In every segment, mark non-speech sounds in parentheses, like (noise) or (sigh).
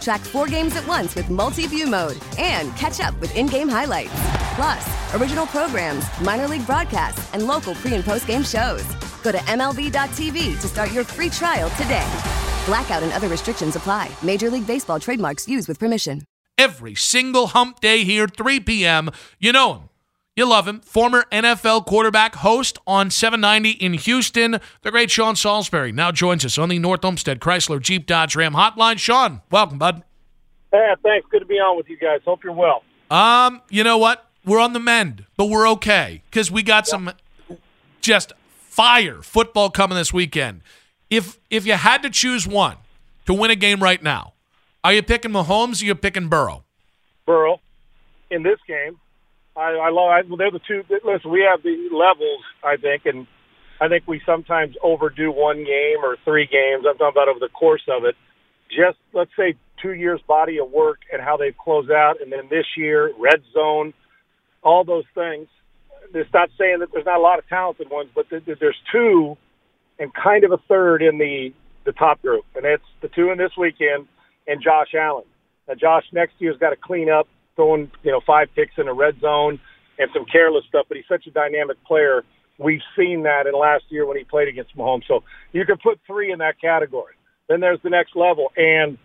Track four games at once with multi view mode and catch up with in game highlights. Plus, original programs, minor league broadcasts, and local pre and post game shows. Go to MLB.tv to start your free trial today. Blackout and other restrictions apply. Major League Baseball trademarks used with permission. Every single hump day here, 3 p.m. You know him. You love him. Former NFL quarterback, host on 790 in Houston. The great Sean Salisbury now joins us on the North Olmsted Chrysler Jeep Dodge Ram hotline. Sean, welcome, bud. Yeah, thanks. Good to be on with you guys. Hope you're well. Um, you know what? We're on the mend, but we're okay because we got some just fire football coming this weekend. If if you had to choose one to win a game right now, are you picking Mahomes or you picking Burrow? Burrow in this game. I, I love. I, well, they're the two. Listen, we have the levels, I think, and I think we sometimes overdo one game or three games. I'm talking about over the course of it. Just let's say two years body of work and how they've closed out, and then this year red zone, all those things. It's not saying that there's not a lot of talented ones, but th- th- there's two and kind of a third in the the top group, and it's the two in this weekend and Josh Allen. Now, Josh next year's got to clean up throwing you know five picks in a red zone and some careless stuff, but he's such a dynamic player. We've seen that in last year when he played against Mahomes. So you can put three in that category. Then there's the next level, and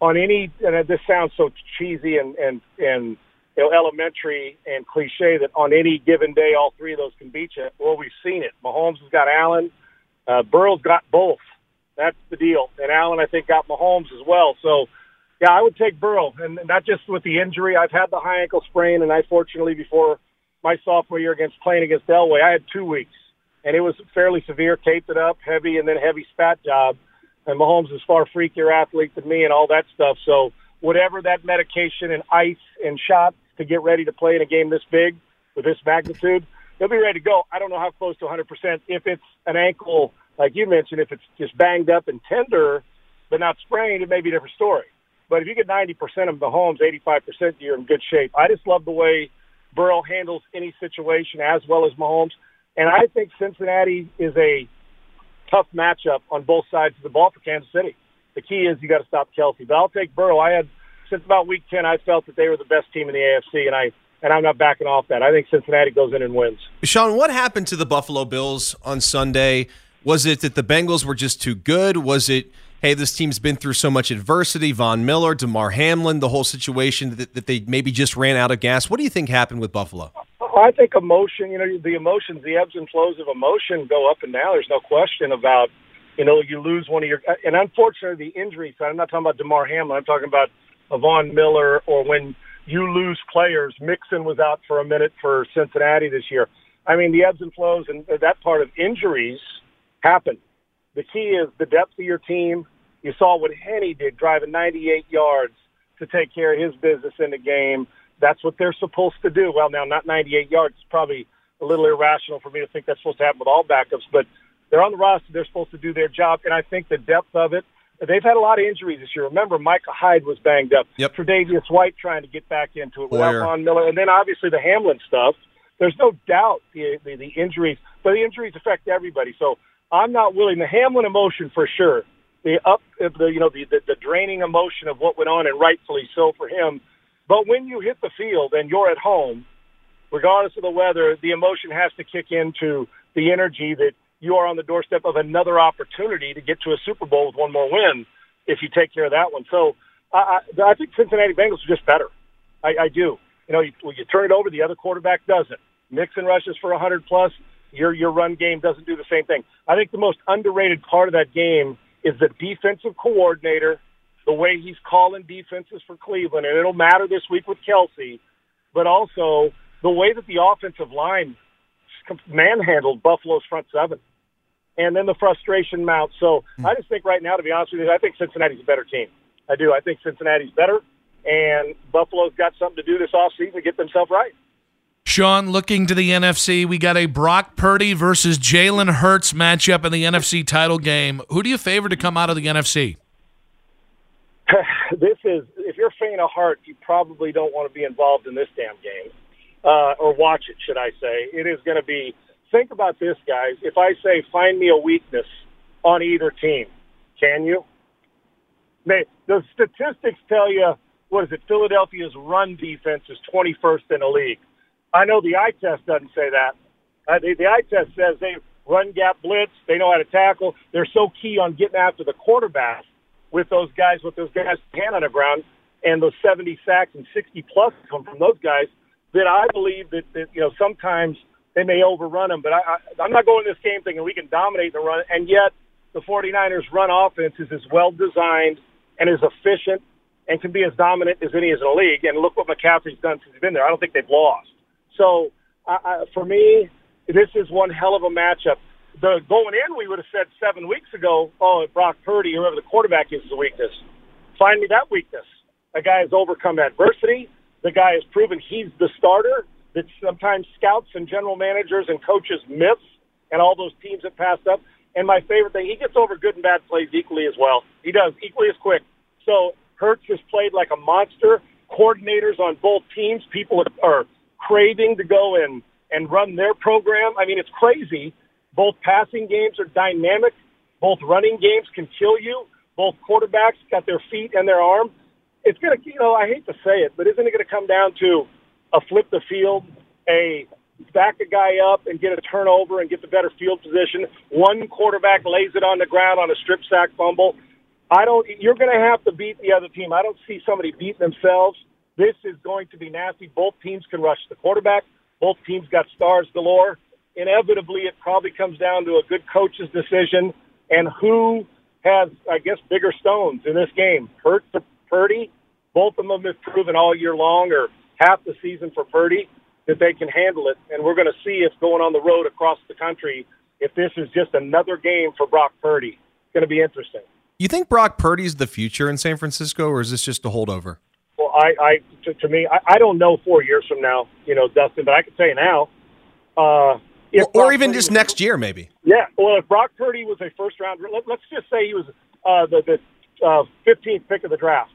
on any and this sounds so cheesy and and and you know elementary and cliche that on any given day all three of those can beat you. Well, we've seen it. Mahomes has got Allen, uh, Burrow's got both. That's the deal, and Allen I think got Mahomes as well. So yeah, I would take Burrow, and not just with the injury. I've had the high ankle sprain, and I fortunately before my sophomore year against playing against Elway, I had two weeks, and it was fairly severe. Taped it up, heavy, and then heavy spat job. And Mahomes is far freakier athlete than me, and all that stuff. So whatever that medication and ice and shots to get ready to play in a game this big with this magnitude, they'll be ready to go. I don't know how close to 100%. If it's an ankle, like you mentioned, if it's just banged up and tender, but not sprained, it may be a different story. But if you get 90% of Mahomes, 85%, you're in good shape. I just love the way Burrow handles any situation as well as Mahomes. And I think Cincinnati is a tough matchup on both sides of the ball for Kansas City. The key is you got to stop Kelce. But I'll take Burrow. I had since about week 10, I felt that they were the best team in the AFC, and I and I'm not backing off that. I think Cincinnati goes in and wins. Sean, what happened to the Buffalo Bills on Sunday? Was it that the Bengals were just too good? Was it hey, this team's been through so much adversity. Von Miller, Damar Hamlin, the whole situation that, that they maybe just ran out of gas. What do you think happened with Buffalo? I think emotion, you know, the emotions, the ebbs and flows of emotion go up and down. There's no question about, you know, you lose one of your, and unfortunately, the injury side, I'm not talking about Damar Hamlin, I'm talking about Von Miller or when you lose players. Mixon was out for a minute for Cincinnati this year. I mean, the ebbs and flows and that part of injuries happen. The key is the depth of your team. You saw what Henne did, driving 98 yards to take care of his business in the game. That's what they're supposed to do. Well, now not 98 yards. It's probably a little irrational for me to think that's supposed to happen with all backups, but they're on the roster. They're supposed to do their job, and I think the depth of it. They've had a lot of injuries this year. Remember, Micah Hyde was banged up. Yep. Tre'Davious White trying to get back into it Poyer. Von Miller, and then obviously the Hamlin stuff. There's no doubt the, the the injuries, but the injuries affect everybody. So I'm not willing. The Hamlin emotion for sure. The up, the you know the, the the draining emotion of what went on, and rightfully so for him. But when you hit the field and you're at home, regardless of the weather, the emotion has to kick into the energy that you are on the doorstep of another opportunity to get to a Super Bowl with one more win if you take care of that one. So I, I, I think Cincinnati Bengals are just better. I, I do. You know, you, when you turn it over, the other quarterback doesn't. Mixon rushes for 100 plus. Your your run game doesn't do the same thing. I think the most underrated part of that game is the defensive coordinator, the way he's calling defenses for Cleveland, and it'll matter this week with Kelce, but also the way that the offensive line manhandled Buffalo's front seven. And then the frustration mounts. So hmm. I just think right now, to be honest with you, I think Cincinnati's a better team. I do. I think Cincinnati's better, and Buffalo's got something to do this offseason to get themselves right. Sean, looking to the NFC, we got a Brock Purdy versus Jalen Hurts matchup in the NFC title game. Who do you favor to come out of the NFC? (sighs) this is, if you're faint of heart, you probably don't want to be involved in this damn game uh, or watch it, should I say. It is going to be, think about this, guys. If I say, find me a weakness on either team, can you? The statistics tell you, what is it, Philadelphia's run defense is 21st in the league. I know the eye test doesn't say that. Uh, the, the eye test says they run gap blitz, they know how to tackle. They're so key on getting after the quarterback with those guys, with those guys' hand on the ground, and those 70 sacks and 60 plus come from those guys that I believe that, that you know sometimes they may overrun them. But I, I, I'm not going this game thinking we can dominate the run, and yet the 49ers run offense is as well designed and as efficient and can be as dominant as any in the league. And look what McCaffrey's done since he's been there. I don't think they've lost. So I, for me, this is one hell of a matchup. The going in, we would have said seven weeks ago, oh, Brock Purdy, whoever the quarterback is, is a weakness. Find me that weakness. A guy has overcome adversity. The guy has proven he's the starter that sometimes scouts and general managers and coaches miss, and all those teams have passed up. And my favorite thing, he gets over good and bad plays equally as well. He does equally as quick. So Hurts has played like a monster. Coordinators on both teams, people are craving to go and and run their program. I mean, it's crazy. Both passing games are dynamic. Both running games can kill you. Both quarterbacks got their feet and their arm it's going to, you know, I hate to say it, but isn't it going to come down to a flip the field, a back a guy up and get a turnover and get the better field position? One quarterback lays it on the ground on a strip sack fumble. I don't. You're going to have to beat the other team. I don't see somebody beating themselves. This is going to be nasty. Both teams can rush the quarterback. Both teams got stars galore. Inevitably, it probably comes down to a good coach's decision and who has, I guess, bigger stones in this game. Hurt the Purdy. Both of them have proven all year long or half the season for Purdy that they can handle it. And we're going to see if going on the road across the country, if this is just another game for Brock Purdy. It's going to be interesting. You think Brock Purdy's the future in San Francisco, or is this just a holdover? I, I to, to me, I, I don't know four years from now, you know, Dustin, but I can tell you now. Uh, or, or even Purdy just was, next year, maybe. Yeah. Well, if Brock Purdy was a first round, let, us just say he was uh, the, the uh, 15th pick of the draft.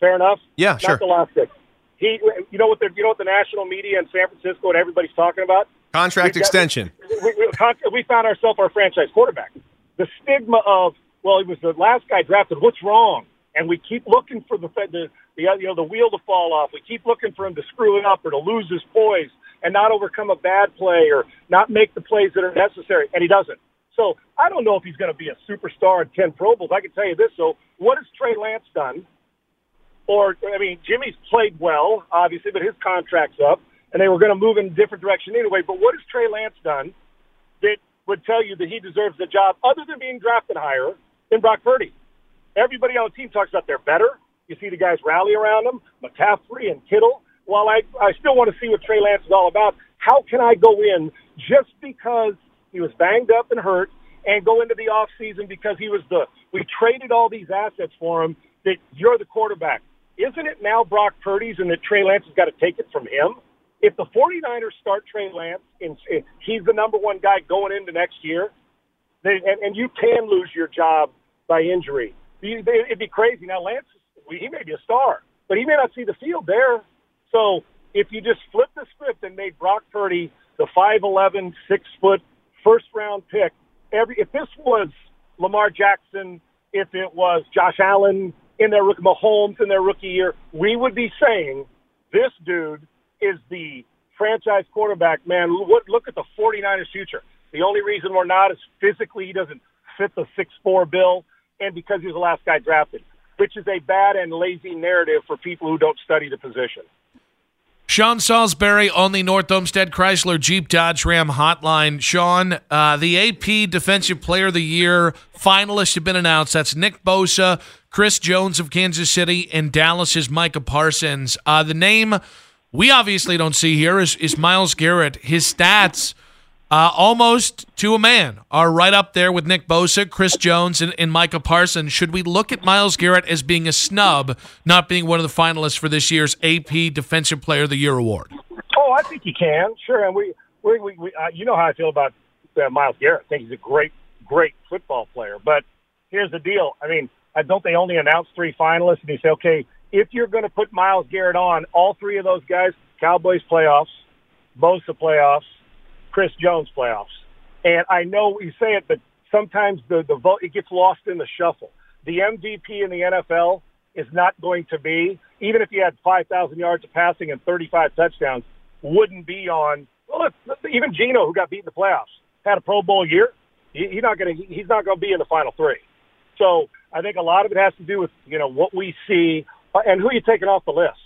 Fair enough. Yeah, Not sure. the last pick. He, you know what the, you know what the national media in San Francisco and everybody's talking about? Contract extension. we, we, we found ourselves our franchise quarterback. The stigma of well, he was the last guy drafted. What's wrong? And we keep looking for the the, the you know the wheel to fall off. We keep looking for him to screw it up or to lose his poise and not overcome a bad play or not make the plays that are necessary, and he doesn't. So I don't know if he's going to be a superstar in ten Pro Bowls. I can tell you this. So what has Trey Lance done? or I mean, Jimmy's played well, obviously, but his contract's up, and they were going to move in a different direction anyway. But what has Trey Lance done that would tell you that he deserves the job, other than being drafted higher than Brock Purdy? Everybody on the team talks about they're better. You see the guys rally around them, McCaffrey and Kittle. While I, I still want to see what Trey Lance is all about, how can I go in just because he was banged up and hurt and go into the off season because he was the we traded all these assets for him that you're the quarterback isn't it now Brock Purdy's and that Trey Lance has got to take it from him? If the 49ers start Trey Lance and he's the number one guy going into next year, they, and, and you can lose your job by injury. It'd be crazy. Now, Lance, he may be a star, but he may not see the field there. So if you just flip the script and made Brock Purdy the 5'11", 6-foot, first-round pick, every if this was Lamar Jackson, if it was Josh Allen, in their rookie Mahomes in their rookie year, we would be saying this dude is the franchise quarterback. Man, look, look at the 49ers future. The only reason we're not is physically he doesn't fit the six four bill and because he's the last guy drafted, which is a bad and lazy narrative for people who don't study the position. Sean Salisbury on the North Olmsted Chrysler Jeep Dodge Ram hotline. Sean, uh, the AP Defensive Player of the Year finalists have been announced. That's Nick Bosa, Chris Jones of Kansas City, and Dallas's Micah Parsons. Uh, the name we obviously don't see here is, is Myles Garrett. His stats – uh, almost to a man, are right up there with Nick Bosa, Chris Jones, and, and Micah Parsons. Should we look at Myles Garrett as being a snub, not being one of the finalists for this year's AP Defensive Player of the Year award? Oh, I think you can, sure. And we, we, we, we uh, you know how I feel about uh, Myles Garrett. I think he's a great, great football player. But here's the deal. I mean, don't they only announce three finalists, and you say, okay, if you're going to put Myles Garrett on, all three of those guys, Cowboys playoffs, Bosa playoffs, Chris Jones playoffs. And I know we say it, but sometimes the, the vote, it gets lost in the shuffle. The MVP in the NFL is not going to be, even if you had 5,000 yards of passing and 35 touchdowns, wouldn't be on, well, even Geno, who got beat in the playoffs, had a Pro Bowl year. He, he's not going to, he's not going to be in the final three. So I think a lot of it has to do with, you know, what we see uh, and who you taking off the list.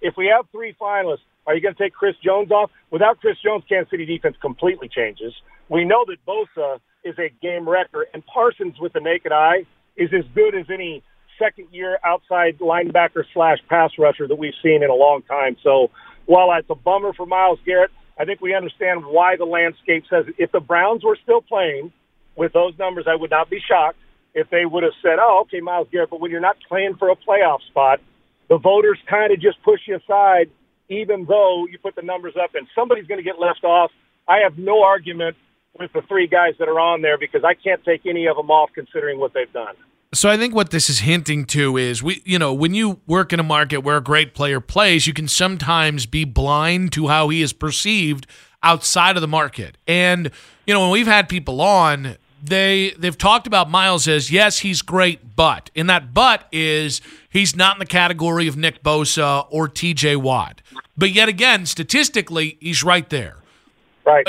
If we have three finalists, are you going to take Chris Jones off? Without Chris Jones, Kansas City defense completely changes. We know that Bosa is a game wrecker, and Parsons, with the naked eye, is as good as any second year outside linebacker slash pass rusher that we've seen in a long time. So while it's a bummer for Myles Garrett, I think we understand why the landscape says if the Browns were still playing with those numbers, I would not be shocked if they would have said, oh, okay, Myles Garrett, but when you're not playing for a playoff spot, the voters kind of just push you aside even though you put the numbers up and somebody's going to get left off. I have no argument with the three guys that are on there because I can't take any of them off considering what they've done. So I think what this is hinting to is we you know when you work in a market where a great player plays you can sometimes be blind to how he is perceived outside of the market. And you know when we've had people on they they've talked about Myles as yes he's great but and that but is he's not in the category of Nick Bosa or TJ Watt. But yet again, statistically, he's right there. Right.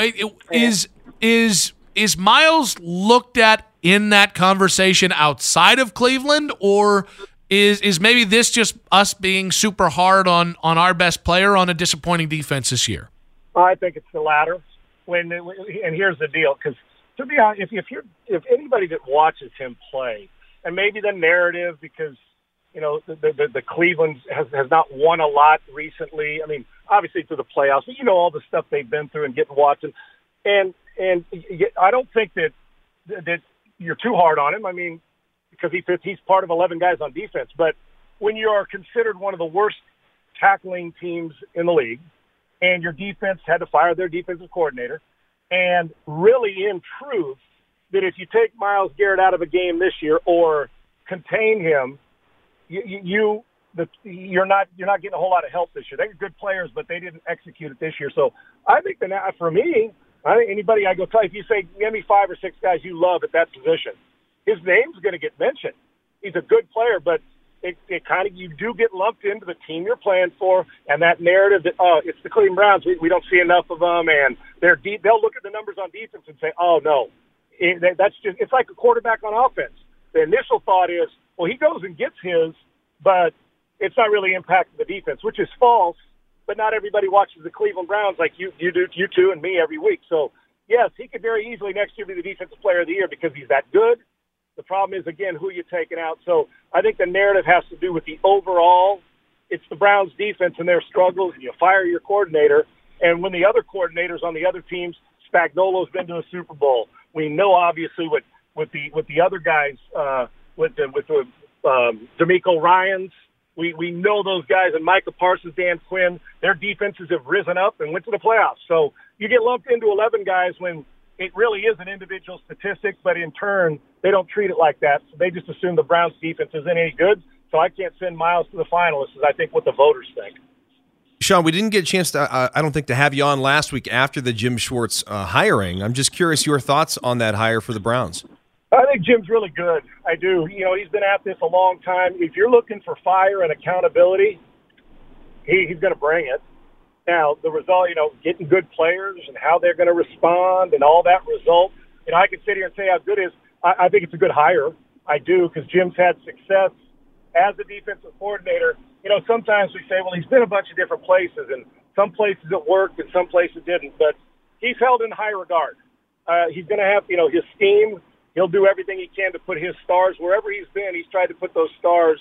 Is is is Myles looked at in that conversation outside of Cleveland, or is is maybe this just us being super hard on on our best player on a disappointing defense this year? I think it's the latter. When and here's the deal, because to be honest, if if you're if anybody that watches him play, and maybe the narrative because you know, the, the, the Cleveland has, has not won a lot recently. I mean, obviously through the playoffs, but you know all the stuff they've been through and getting Watson. And, and I don't think that, that you're too hard on him. I mean, because he fits, he's part of 11 guys on defense. But when you are considered one of the worst tackling teams in the league, and your defense had to fire their defensive coordinator, and really in truth, that if you take Myles Garrett out of a game this year or contain him you, you the, you're not you're not getting a whole lot of help this year. They're good players, but they didn't execute it this year. So I think that for me, I think anybody I go tell if you say give me five or six guys you love at that position, his name's going to get mentioned. He's a good player, but it, it kind of you do get lumped into the team you're playing for, and that narrative that oh it's the Cleveland Browns, we, we don't see enough of them, and they're deep. They'll look at the numbers on defense and say, oh no, it, that's just it's like a quarterback on offense. The initial thought is, well, he goes and gets his but it's not really impacting the defense, which is false. But not everybody watches the Cleveland Browns like you you do you two and me every week. So yes, he could very easily next year be the defensive player of the year because he's that good. The problem is again who you're taking out. So I think the narrative has to do with the overall. It's the Browns defense and their struggles, and you fire your coordinator. And when the other coordinators on the other teams, Spagnuolo's been to a Super Bowl. We know obviously what with the with the other guys uh, with the with the um, DeMeco Ryans. We we know those guys and Micah Parsons, Dan Quinn. Their defenses have risen up and went to the playoffs. So you get lumped into 11 guys when it really is an individual statistic, but in turn they don't treat it like that. So they just assume the Browns defense isn't any good. So I can't send Myles to the finalists. Is I think what the voters think. Sean, we didn't get a chance to, uh, I don't think, to have you on last week after the Jim Schwartz uh, hiring. I'm just curious your thoughts on that hire for the Browns. I think Jim's really good. I do. You know, he's been at this a long time. If you're looking for fire and accountability, he, he's going to bring it. Now, the result, you know, getting good players and how they're going to respond and all that result, you know, I can sit here and say how good it is. I, I think it's a good hire. I do because Jim's had success as a defensive coordinator you know, sometimes we say, well, he's been a bunch of different places, and some places it worked and some places didn't. But he's held in high regard. Uh, he's going to have, you know, his team. He'll do everything he can to put his stars wherever he's been. He's tried to put those stars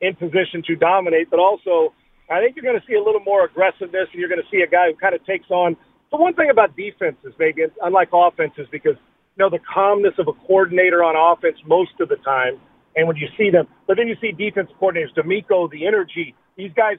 in position to dominate. But also, I think you're going to see a little more aggressiveness, and you're going to see a guy who kind of takes on. The one thing about defenses, maybe unlike offenses, because you know the calmness of a coordinator on offense most of the time, and when you see them, but then you see defense coordinators, DeMeco, the energy. These guys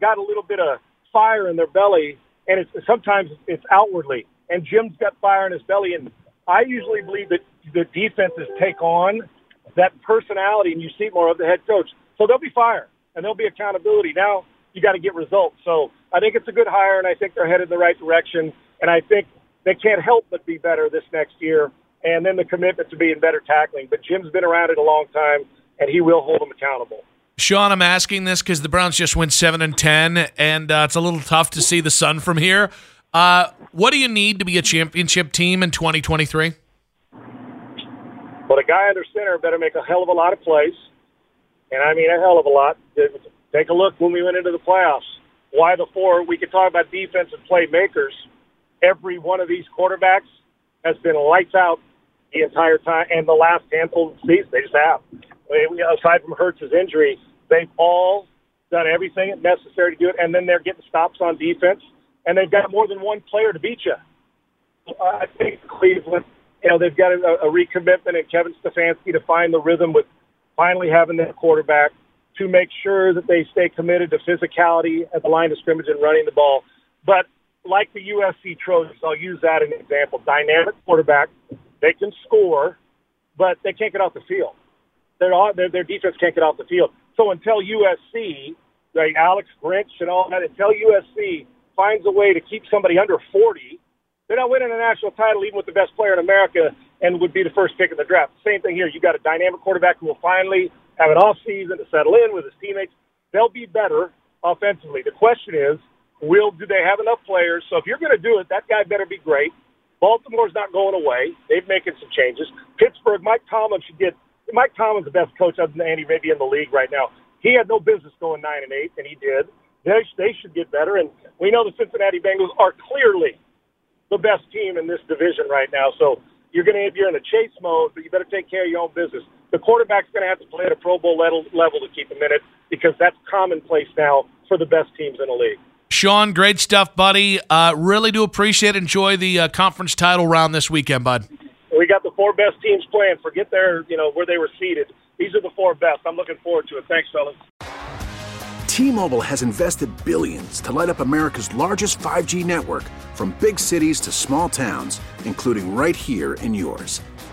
got a little bit of fire in their belly, and it's sometimes it's outwardly. And Jim's got fire in his belly, and I usually believe that the defenses take on that personality, and you see more of the head coach. So there'll be fire and there'll be accountability. Now you got to get results. So I think it's a good hire, and I think they're headed in the right direction. And I think they can't help but be better this next year. And then the commitment to being better tackling. But Jim's been around it a long time, and he will hold them accountable. Sean, I'm asking this because the Browns just went seven and ten, and uh, it's a little tough to see the sun from here. Uh, what do you need to be a championship team in 2023? Well, the guy under center better make a hell of a lot of plays, and I mean a hell of a lot. Take a look when we went into the playoffs. Why the four? We could talk about defense and playmakers. Every one of these quarterbacks has been lights out the entire time, and the last handful of seasons they just have. I mean, aside from Hurts's injury, they've all done everything necessary to do it, and then they're getting stops on defense, and they've got more than one player to beat you. Uh, I think Cleveland, you know, they've got a, a recommitment in Kevin Stefanski to find the rhythm with finally having their quarterback to make sure that they stay committed to physicality at the line of scrimmage and running the ball. But like the USC Trojans, I'll use that as an example. Dynamic quarterback, they can score, but they can't get off the field. Their, their, their defense can't get off the field. So until USC, like Alex Grinch and all that, until USC finds a way to keep somebody under 40, they're not winning a national title even with the best player in America and would be the first pick in the draft. Same thing here. You got a dynamic quarterback who will finally have an off season to settle in with his teammates. They'll be better offensively. The question is, will do they have enough players? So if you're going to do it, that guy better be great. Baltimore's not going away. They've making some changes. Pittsburgh, Mike Tomlin should get. Mike Tomlin's the best coach other than Andy maybe in the league right now. He had no business going nine and eight, and he did. They, they should get better, and we know the Cincinnati Bengals are clearly the best team in this division right now. So you're going to if you're in a chase mode, but you better take care of your own business. The quarterback's going to have to play at a Pro Bowl level, level to keep him in it because that's commonplace now for the best teams in the league. Sean, great stuff, buddy. Uh, really do appreciate. Enjoy the uh, conference title round this weekend, bud. We got the four best teams playing. Forget their, you know, where they were seated. These are the four best. I'm looking forward to it. Thanks, fellas. T-Mobile has invested billions to light up America's largest 5G network from big cities to small towns, including right here in yours.